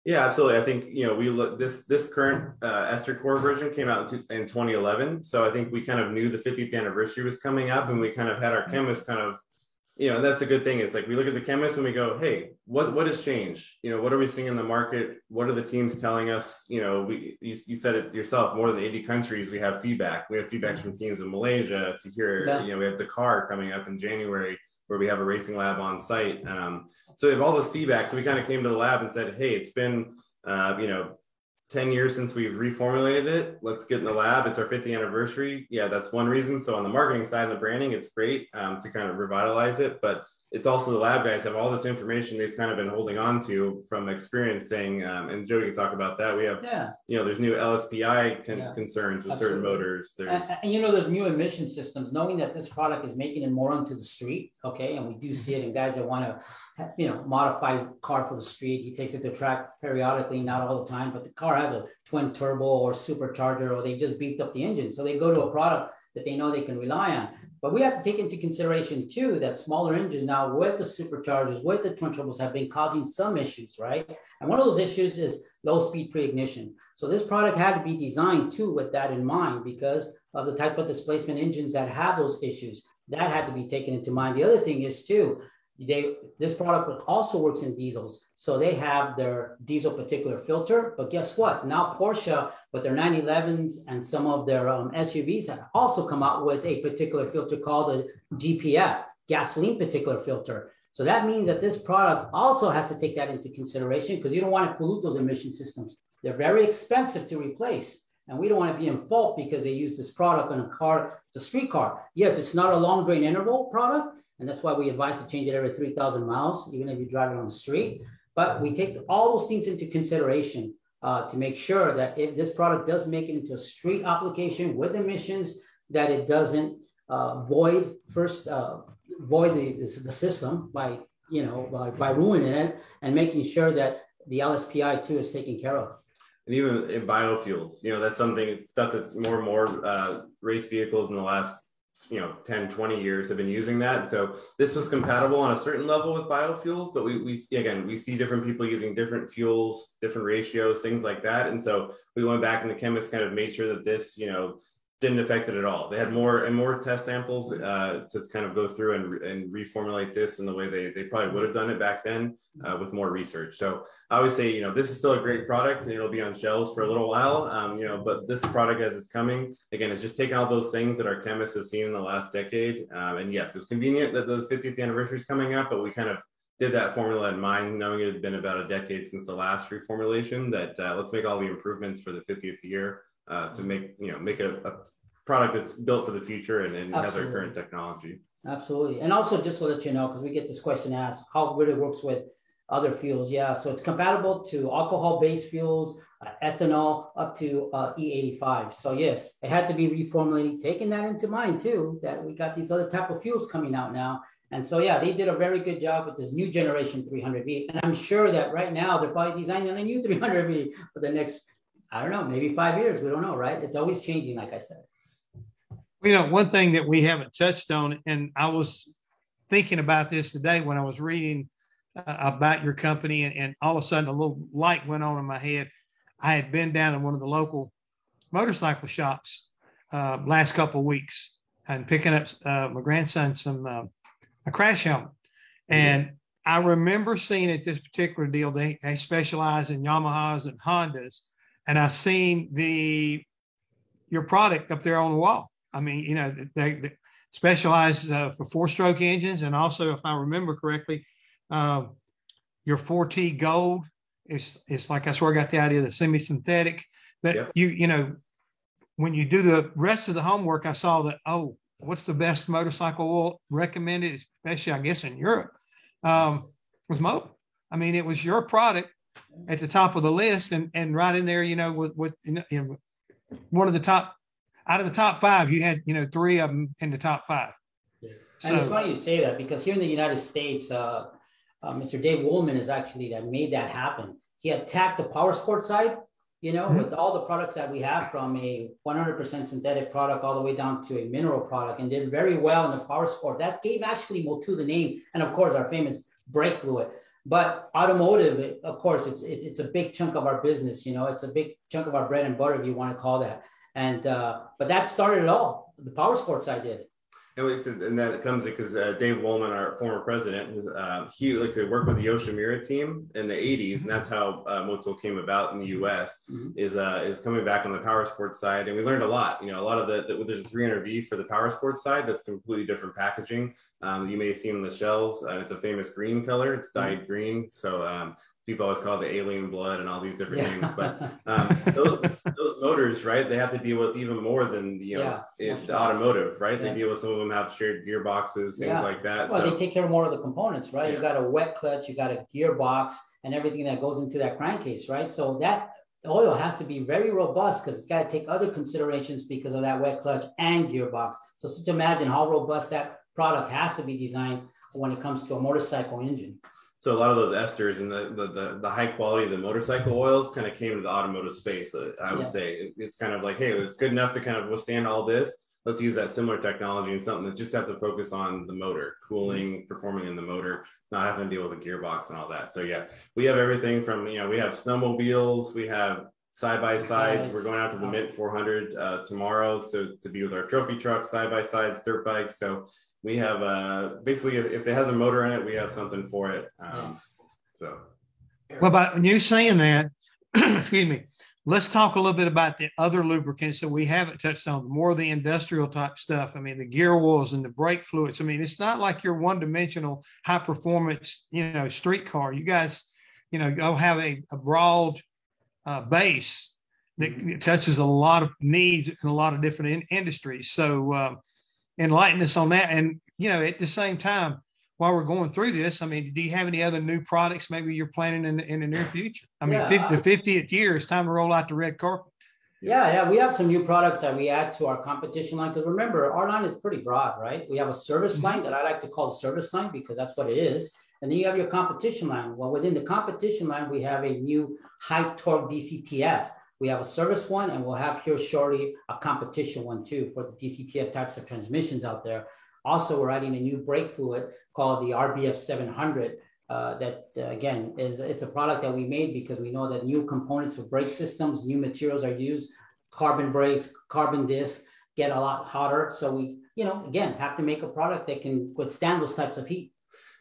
Yeah, absolutely. I think you know we look this this current uh, Ester Core version came out in, in 2011, so I think we kind of knew the 50th anniversary was coming up, and we kind of had our chemists kind of you know that's a good thing is like we look at the chemists and we go hey what what has changed? You know what are we seeing in the market? What are the teams telling us? You know we you, you said it yourself more than 80 countries we have feedback. We have feedback from teams in malaysia to here yeah. you know we have Dakar coming up in january where we have a racing lab on site. Um, so we have all this feedback. So we kind of came to the lab and said hey it's been uh, you know 10 years since we've reformulated it. Let's get in the lab. It's our 50th anniversary. Yeah, that's one reason. So on the marketing side and the branding, it's great um, to kind of revitalize it. But it's also the lab guys have all this information they've kind of been holding on to from experience saying, um, and Joe, you can talk about that. We have, yeah. you know, there's new LSPI con- yeah. concerns with Absolutely. certain motors. There's, and, and, you know, there's new emission systems, knowing that this product is making it more onto the street. Okay. And we do see it in guys that want to you know, modify car for the street. He takes it to track periodically, not all the time, but the car has a twin turbo or supercharger, or they just beefed up the engine. So they go to a product that they know they can rely on. But we have to take into consideration too that smaller engines now with the superchargers, with the twin turbos have been causing some issues, right? And one of those issues is low speed pre-ignition. So this product had to be designed too with that in mind because of the type of displacement engines that have those issues. That had to be taken into mind. The other thing is too, they this product also works in diesels. So they have their diesel particular filter, but guess what? Now Porsche with their 911s and some of their um, SUVs have also come out with a particular filter called a GPF, gasoline particular filter. So that means that this product also has to take that into consideration because you don't want to pollute those emission systems. They're very expensive to replace. And we don't want to be in fault because they use this product on a car. It's a street car. Yes, it's not a long drain interval product, and that's why we advise to change it every 3,000 miles, even if you drive it on the street. But we take all those things into consideration uh, to make sure that if this product does make it into a street application with emissions, that it doesn't uh, void first uh, void the, the system by you know by, by ruining it and making sure that the LSPI too is taken care of. And even in biofuels, you know, that's something stuff that's more and more uh, race vehicles in the last you know 10 20 years have been using that. So this was compatible on a certain level with biofuels but we, we again we see different people using different fuels different ratios things like that. And so we went back and the chemists kind of made sure that this you know didn't affect it at all. They had more and more test samples uh, to kind of go through and, and reformulate this in the way they, they probably would have done it back then uh, with more research. So I always say, you know, this is still a great product and it'll be on shelves for a little while, um, you know, but this product as it's coming, again, it's just taking all those things that our chemists have seen in the last decade. Um, and yes, it was convenient that the 50th anniversary is coming up, but we kind of did that formula in mind, knowing it had been about a decade since the last reformulation that uh, let's make all the improvements for the 50th year uh, to make you know make a, a, product that's built for the future and, and has our current technology. Absolutely, and also just to let you know, because we get this question asked, how good it works with other fuels. Yeah, so it's compatible to alcohol-based fuels, uh, ethanol, up to uh, E85. So yes, it had to be reformulated, taking that into mind too, that we got these other type of fuels coming out now. And so, yeah, they did a very good job with this new generation 300V. And I'm sure that right now they're probably designing a new 300V for the next I don't know, maybe five years. We don't know, right? It's always changing, like I said. You know, one thing that we haven't touched on, and I was thinking about this today when I was reading uh, about your company, and, and, all of a sudden a little light went on in my head. I had been down in one of the local motorcycle shops uh, last couple of weeks and picking up uh, my grandson some uh, a crash helmet, and I remember seeing at this particular deal they they specialize in Yamahas and Hondas, and I seen the your product up there on the wall. I mean, you know, they, they specialize uh, for four stroke engines. And also, if I remember correctly, uh, your 4T gold is, is like that's where I got the idea of the semi synthetic. That yep. you, you know, when you do the rest of the homework, I saw that, oh, what's the best motorcycle oil recommended, especially, I guess, in Europe, um, was Mobil. I mean, it was your product at the top of the list and, and right in there, you know, with, with you know, one of the top out of the top five, you had you know three of them in the top five. Yeah. So, and it's funny you say that because here in the United States, uh, uh, Mr. Dave Woolman is actually that made that happen. He attacked the power sports side, you know, mm-hmm. with all the products that we have from a 100% synthetic product all the way down to a mineral product, and did very well in the power sport. That gave actually Motul the name, and of course our famous brake fluid. But automotive, of course, it's, it's a big chunk of our business. You know, it's a big chunk of our bread and butter, if you want to call that. And uh, but that started it all. The power sports I did. And, like said, and that comes because uh, Dave Woolman, our former president, uh, he like to work with the Yoshimura team in the '80s, and that's how uh, Motul came about in the U.S. Mm-hmm. is uh, is coming back on the power sports side, and we learned a lot. You know, a lot of the, the there's a 300V for the power sports side that's completely different packaging. Um, you may see on the shelves. Uh, it's a famous green color. It's dyed mm-hmm. green, so um, people always call it the alien blood and all these different yeah. names. But um, those those motors, right? They have to deal with even more than you know yeah, it's automotive, right? Yeah. They deal with some of them have shared gearboxes, things like that. Well, so. they take care of more of the components, right? You got a wet clutch, you got a gearbox, and everything that goes into that crankcase, right? So that oil has to be very robust because it's got to take other considerations because of that wet clutch and gearbox. So just imagine how robust that product has to be designed when it comes to a motorcycle engine. So a lot of those esters and the, the, the, the high quality of the motorcycle oils kind of came to the automotive space. Uh, I would yeah. say it's kind of like, hey, it's good enough to kind of withstand all this. Let's use that similar technology and something that just have to focus on the motor, cooling, mm-hmm. performing in the motor, not having to deal with a gearbox and all that. So yeah, we have everything from you know we have snowmobiles, we have side by sides. We're going out to the Mint 400 uh, tomorrow to to be with our trophy trucks, side by sides, dirt bikes. So we have uh, basically if, if, it has a motor in it, we have something for it. Um, so, well, but you saying that, excuse me, let's talk a little bit about the other lubricants that we haven't touched on, more of the industrial type stuff. I mean, the gear oils and the brake fluids. I mean, it's not like your one dimensional high performance, you know, street car. You guys, you know, go have a, a broad uh, base that mm-hmm. touches a lot of needs in a lot of different in- industries. So, um, enlighten us on that. And, you know, at the same time, while we're going through this, I mean, do you have any other new products maybe you're planning in, in the near future? I mean, yeah, 50, the 50th year, it's time to roll out the red carpet. Yeah, yeah, we have some new products that we add to our competition line. Because remember, our line is pretty broad, right? We have a service mm-hmm. line that I like to call service line because that's what it is. And then you have your competition line. Well, within the competition line, we have a new high torque DCTF. We have a service one, and we'll have here shortly a competition one too for the DCTF types of transmissions out there. Also, we're adding a new brake fluid called the RBF 700. Uh, that uh, again is it's a product that we made because we know that new components of brake systems, new materials are used. Carbon brakes, carbon discs get a lot hotter, so we you know again have to make a product that can withstand those types of heat.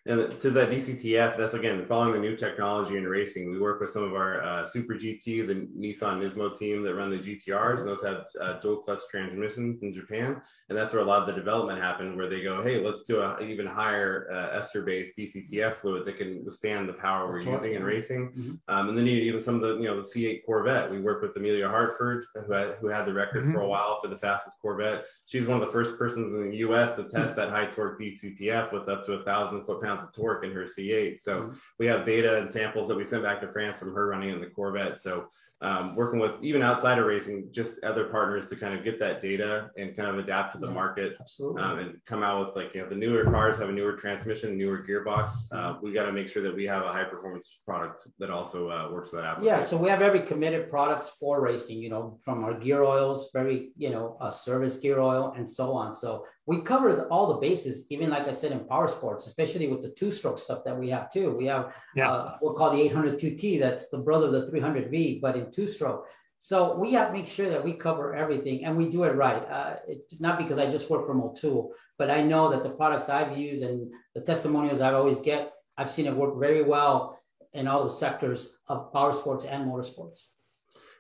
And to the DCTF, that's again following the new technology in racing. We work with some of our uh, Super GT, the Nissan Nismo team that run the GTRs, and those have uh, dual clutch transmissions in Japan. And that's where a lot of the development happened, where they go, "Hey, let's do a even higher uh, ester-based DCTF fluid that can withstand the power we're using in racing." Mm-hmm. Um, and then even some of the, you know, the C8 Corvette. We work with Amelia Hartford, who had, who had the record mm-hmm. for a while for the fastest Corvette. She's one of the first persons in the U.S. to test mm-hmm. that high torque DCTF with up to a thousand foot pounds pounds of torque in her C8. So mm-hmm. we have data and samples that we sent back to France from her running in the Corvette. So um, working with even outside of racing, just other partners to kind of get that data and kind of adapt to the Yeah, market um, and come out with like you know the newer cars have a newer transmission, newer gearbox. Uh, we got to make sure that we have a high performance product that also uh, works for that application. Yeah, so we have every committed products for racing, you know, from our gear oils, very, you know, a service gear oil and so on. So we covered all the bases, even like I said in power sports, especially with the two stroke stuff that we have too. We have Yeah. uh, we'll call the 802T, that's the brother of the 300V, but in two stroke. So we have to make sure that we cover everything and we do it right. Uh, it's not because I just work for Motul, but I know that the products I've used and the testimonials I always get, I've seen it work very well in all the sectors of power sports and motorsports.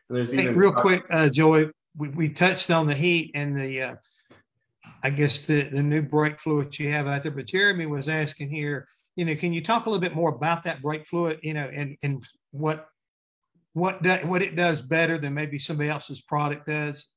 And there's Hey, real quick, uh, Joey, we, we touched on the heat and the, uh, I guess the, the new brake fluid you have out there, but Jeremy was asking here, you know, can you talk a little bit more about that brake fluid, you know, and, and what, what, do, what it does better than maybe somebody else's product does?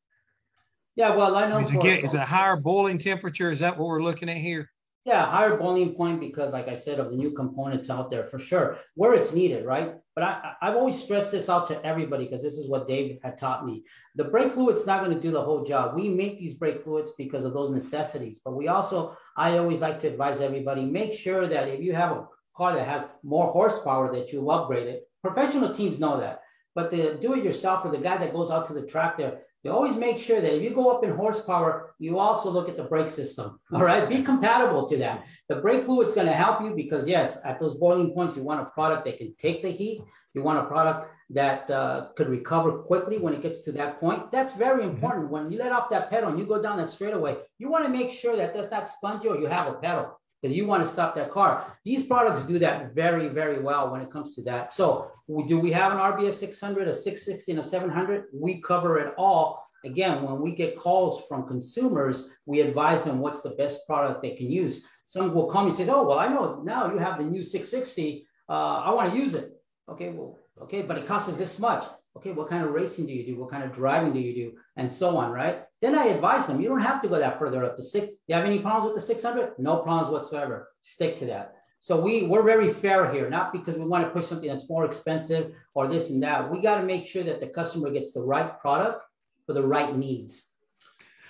Yeah, well, I know. Is it, get, is it a higher boiling temperature? Is that what we're looking at here? Yeah, higher boiling point because, like I said, of the new components out there for sure, where it's needed, right? But I, I've always stressed this out to everybody because this is what Dave had taught me. The brake fluid's not going to do the whole job. We make these brake fluids because of those necessities, but we also, I always like to advise everybody make sure that if you have a car that has more horsepower, that you upgrade it. Professional teams know that, but the do-it-yourself or the guy that goes out to the track there, you always make sure that if you go up in horsepower, you also look at the brake system. All right, be compatible to that. The brake fluid's going to help you because yes, at those boiling points, you want a product that can take the heat. You want a product that uh, could recover quickly when it gets to that point. That's very important. When you let off that pedal and you go down that straightaway, you want to make sure that that's not spongy or you have a pedal because you want to stop that car. These products do that very, very well when it comes to that. So, do we have an RBF 600, a 660, and a 700? We cover it all. Again, when we get calls from consumers, we advise them what's the best product they can use. Some will come and say, "Oh, well, I know now you have the new 660. Uh, I want to use it." Okay, well, okay, but it costs us this much. Okay, what kind of racing do you do? What kind of driving do you do? And so on, right? Then I advise them, you don't have to go that further up. The six, you have any problems with the 600? No problems whatsoever. Stick to that. So we we're very fair here, not because we want to push something that's more expensive or this and that. We got to make sure that the customer gets the right product for the right needs.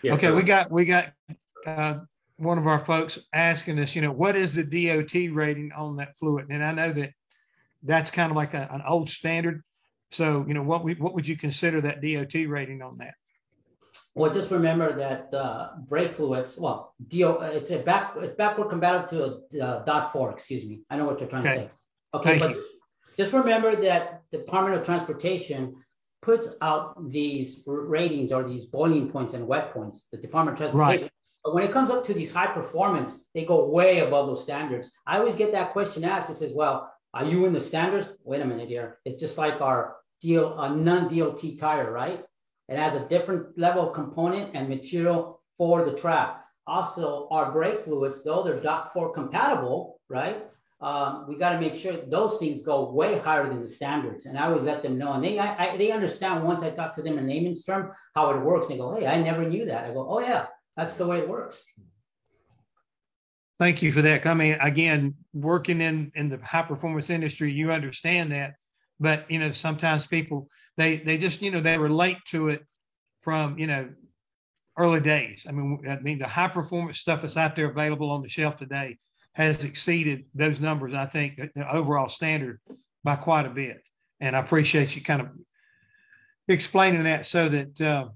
Yeah, okay, so- we got we got uh, one of our folks asking us, you know, what is the DOT rating on that fluid? And I know that that's kind of like a, an old standard. So, you know, what we what would you consider that DOT rating on that? Well, just remember that uh, brake fluids. Well, DO, it's a back it's backward compatible to a uh, dot four. Excuse me. I know what you're trying to say. Okay, Thank but you. just remember that the Department of Transportation puts out these ratings or these boiling points and wet points. The Department of Right. Transportation. But when it comes up to these high performance, they go way above those standards. I always get that question asked. It says, "Well, are you in the standards?" Wait a minute here. It's just like our deal, a non-DOT tire, right? It has a different level of component and material for the track. Also, our brake fluids, though they're DOT 4 compatible, right? Um, we got to make sure those things go way higher than the standards. And I always let them know. And they I, I, they understand once I talk to them in layman's term how it works. They go, hey, I never knew that. I go, oh, yeah, that's the way it works. Thank you for that. I mean, again, working in in the high performance industry, you understand that. But you know, sometimes people they they just you know they relate to it from you know early days. I mean, I mean the high performance stuff that's out there available on the shelf today has exceeded those numbers. I think the- overall standard by quite a bit. And I appreciate you kind of explaining that so that uh,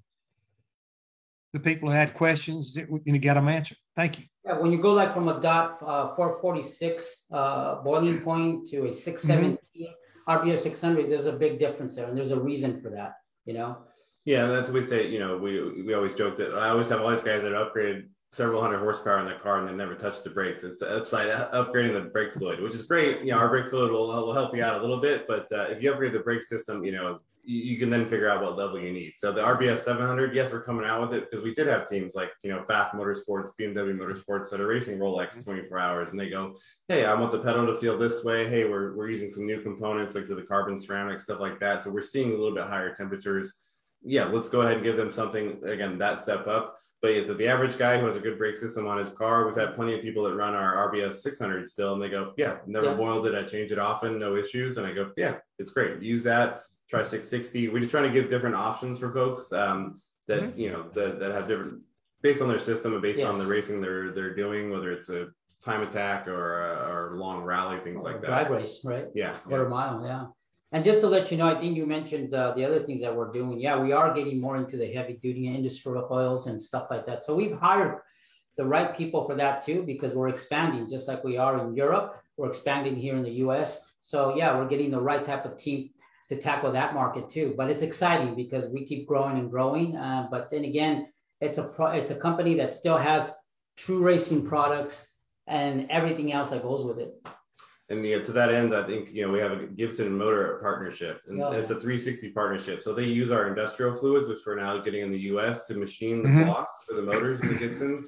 the people who had questions, that you know, got them answered. Thank you. Yeah, when you go like from a dot uh, 446 uh, boiling point to a 617 RBF 600, there's a big difference there, and there's a reason for that. You know. Yeah, that's what we say. You know, we we always joke that I always have all these guys that upgrade several hundred horsepower in their car and they never touch the brakes. It's the upside upgrading the brake fluid, which is great. You know, our brake fluid will, will help you out a little bit, but uh, if you upgrade the brake system, you know, you, can then figure out what level you need. So the RBF 700, yes, we're coming out with it because we did have teams like you know Pfaff Motorsports, BMW Motorsports that are racing Rolex mm-hmm. 24 hours, and they go, hey, I want the pedal to feel this way. Hey, we're we're using some new components like to the carbon ceramic stuff like that. So we're seeing a little bit higher temperatures yeah, let's go ahead and give them something again that step up. But is it the average guy who has a good brake system on his car? We've had plenty of people that run our RBF 600 still, and they go, "Yeah, never Yeah. boiled it. I change it often, no issues." And I go, "Yeah, it's great. Use that. Try 660. We're just trying to give different options for folks um, that mm-hmm. you know that, that have different based on their system and based yes. on the racing they're they're doing, whether it's a time attack or or long rally, things or like that. Drag race, right? Yeah, quarter yeah. mile, yeah. And just to let you know, I think you mentioned uh, the other things that we're doing. Yeah, we are getting more into the heavy duty and industrial oils and stuff like that. So we've hired the right people for that too, because we're expanding just like we are in Europe. We're expanding here in the US. So yeah, we're getting the right type of team to tackle that market too. But it's exciting because we keep growing and growing. Uh, but then again, it's a pro- it's a company that still has true racing products and everything else that goes with it. And you know, to that end, I think you know we have a Gibson Motor partnership, and oh, it's a 360 partnership. So they use our industrial fluids, which we're now getting in the U.S. to machine the mm-hmm. blocks for the motors in the Gibsons,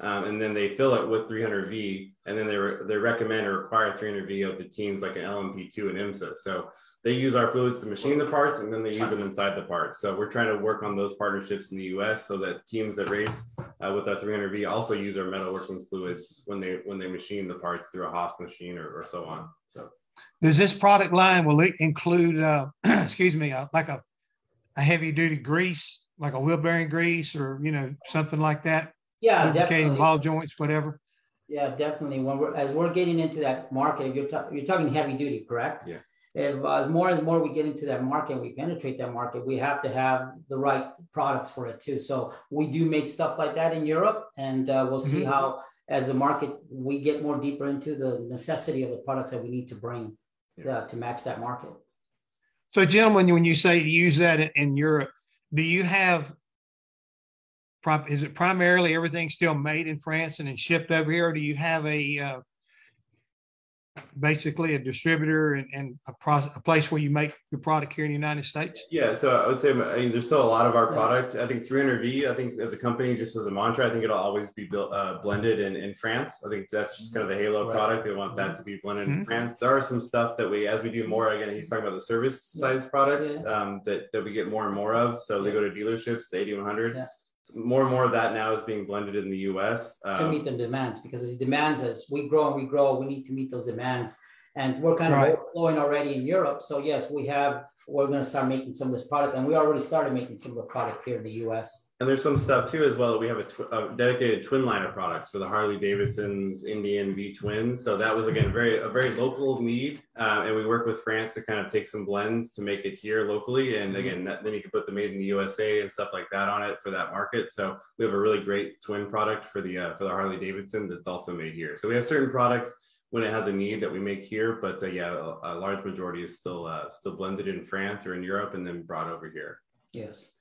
um, and then they fill it with 300V, and then they re- they recommend or require 300V of the teams like an LMP2 and IMSA. So they use our fluids to machine the parts and then they use them inside the parts. So we're trying to work on those partnerships in the US so that teams that race uh, with our 300V also use our metalworking fluids when they when they machine the parts through a Haas machine or, or so on. So does this product line will it include uh, excuse me uh, like a a heavy duty grease like a wheel bearing grease or you know something like that? Yeah, definitely. ball joints, whatever. Yeah, definitely. When we're as we're getting into that market, you're ta- you're talking heavy duty, correct? Yeah if uh, as more and more we get into that market, we penetrate that market, we have to have the right products for it too. So we do make stuff like that in Europe, and uh, we'll see mm-hmm. how, as the market, we get more deeper into the necessity of the products that we need to bring yeah. uh, to match that market. So, gentlemen, when you say use that in, in Europe, do you have? Is it primarily everything still made in France and then shipped over here, or do you have a uh, basically a distributor and, and a, process, a place where you make the product here in the United States? Yeah, so I would say I mean, there's still a lot of our product. I think 300V, I think as a company, just as a mantra, I think it'll always be built, uh, blended in, in France. I think that's just kind of the Halo right. product. They want that to be blended mm-hmm. in France. There are some stuff that we, as we do more, again, he's talking about the service size product yeah. um, that, that we get more and more of. So yeah. they go to dealerships, the 8100. More and more of that now is being blended in the US. Um, to meet the demands because as demands as we grow and we grow, we need to meet those demands. And we're kind of right. overflowing already in Europe. So yes, we have we're going to start making some of this product, and we already started making some of the product here in the U.S. And there's some stuff too as well. We have a, tw- a dedicated twin line of products for the Harley Davidson's Indian V twins. So that was again very a very local need, uh, and we work with France to kind of take some blends to make it here locally. And mm-hmm. again, that, then you can put the made in the USA and stuff like that on it for that market. So we have a really great twin product for the uh, for the Harley Davidson that's also made here. So we have certain products when it has a need that we make here. But uh, yeah, a, a, large majority is still uh, still blended in France or in Europe and then brought over here. Yes.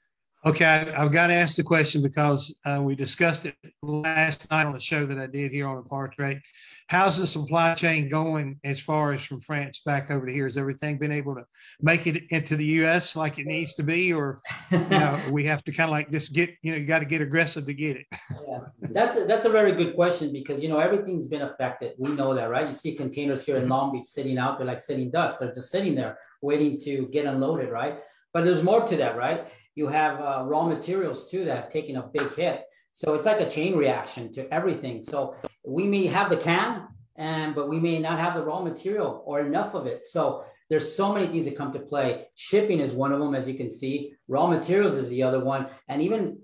Okay, I, have got to ask the question because uh, we discussed it last night on the show that I did here on the Portrait. How's the supply chain going as far as from France back over to here? Has everything been able to make it into the U.S. like it needs to be, or you know, we have to kind of like just get you know you got to get aggressive to get it? yeah, that's a, that's a very good question because you know everything's been affected. We know that, right? You see containers here in Long Beach sitting out there like sitting ducks. They're just sitting there waiting to get unloaded, right? But there's more to that, right? You have uh, raw materials too that have taken a big hit. So it's like a chain reaction to everything. So we may have the can, and but we may not have the raw material or enough of it. So there's so many things that come to play. Shipping is one of them, as you can see. Raw materials is the other one, and even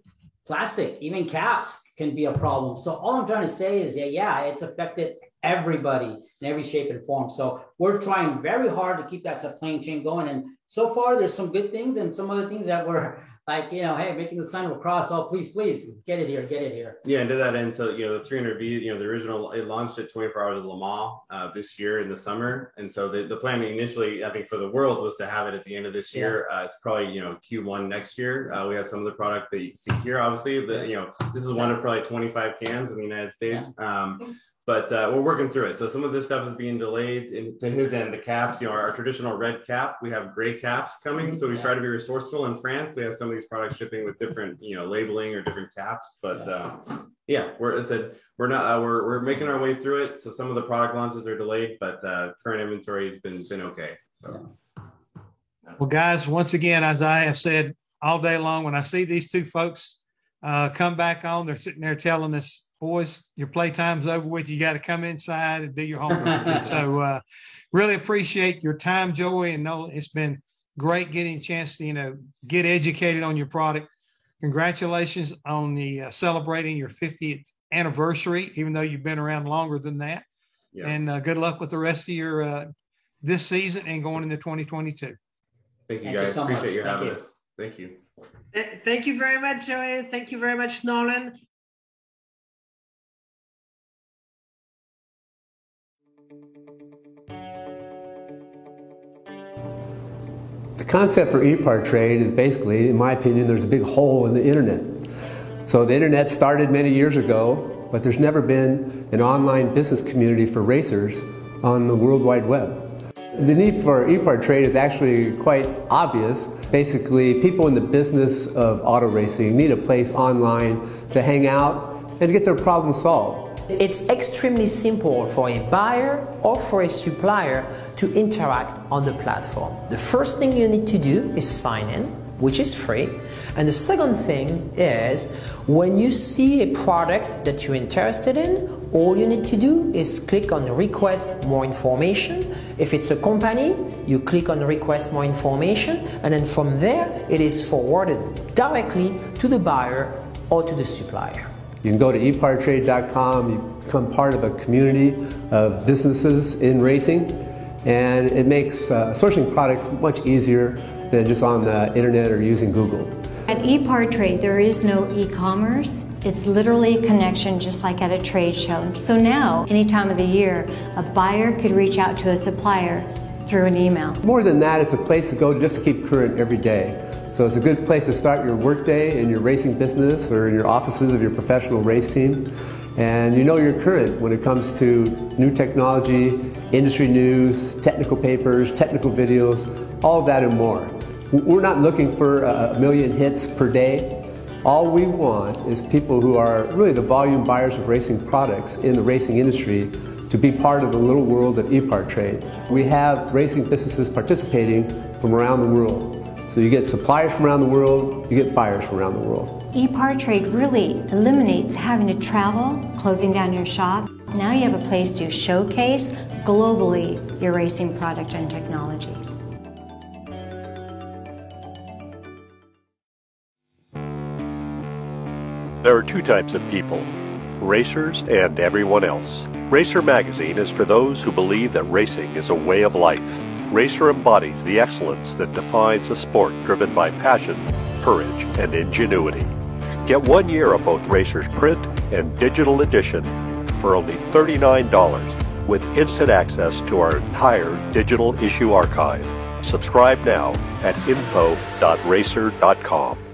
plastic, even caps can be a problem. So all I'm trying to say is that yeah, it's affected everybody in every shape and form. So we're trying very hard to keep that supply chain going. And so far, there's some good things and some other things that we're like, you know, hey, making the sign of a cross. Oh, please, please get it here, get it here. Yeah, and to that end, so you know, the 300V, you know, the original it launched at 24 Hours of Le Mans uh, this year in the summer, and so the, the plan initially, I think, for the world was to have it at the end of this year. Yeah. Uh, it's probably you know Q1 next year. Uh, we have some of the product that you can see here. Obviously, the you know this is one of probably 25 cans in the United States. Yeah. Um, but uh, we're working through it. So some of this stuff is being delayed. And to his end, the caps, you know, our, our traditional red cap, we have gray caps coming. So we try to be resourceful in France. We have some of these products shipping with different, you know, labeling or different caps. But yeah, uh, yeah we're I said we're not uh, we're we're making our way through it. So some of the product launches are delayed, but uh, current inventory has been been okay. So. Well, guys, once again, as I have said all day long, when I see these two folks uh, come back on, they're sitting there telling us boys, your playtime's over with. You got to come inside and do your homework. so, uh, really appreciate your time, Joey. And know it's been great getting a chance to, you know, get educated on your product. Congratulations on the uh, celebrating your 50th anniversary, even though you've been around longer than that. Yeah. And uh, good luck with the rest of your uh, this season and going into 2022. Thank you Thank guys. You so Appreciate much. you having Thank us. Thank you. Thank you very much, Joey. Thank you very much, Nolan. The concept for ePartrade is basically, in my opinion, there's a big hole in the internet. So the internet started many years ago, but there's never been an online business community for racers on the World Wide Web. The need for ePartrade is actually quite obvious. Basically, people in the business of auto racing need a place online to hang out and get their problems solved. It's extremely simple for a buyer or for a supplier to interact on the platform. The first thing you need to do is sign in, which is free. And the second thing is when you see a product that you're interested in, all you need to do is click on request more information. If it's a company, you click on request more information, and then from there, it is forwarded directly to the buyer or to the supplier. You can go to epartrade.com, you become part of a community of businesses in racing, and it makes uh, sourcing products much easier than just on the internet or using Google. At ePartrade, there is no e-commerce. It's literally a connection just like at a trade show. So now, any time of the year, a buyer could reach out to a supplier through an email. More than that, it's a place to go just to keep current every day. So it's a good place to start your workday in your racing business or in your offices of your professional race team. And you know you're current when it comes to new technology, industry news, technical papers, technical videos, all that and more. We're not looking for a million hits per day. All we want is people who are really the volume buyers of racing products in the racing industry to be part of the little world of ePartrade. We have racing businesses participating from around the world. So you get suppliers from around the world, you get buyers from around the world. ePartrade really eliminates having to travel, closing down your shop. Now you have a place to showcase globally your racing product and technology. There are two types of people racers and everyone else. Racer Magazine is for those who believe that racing is a way of life Racer embodies the excellence that defines a sport driven by passion, courage, and ingenuity. Get one year of both Racer's print and digital edition for only $39 with instant access to our entire digital issue archive. Subscribe now at info.racer.com.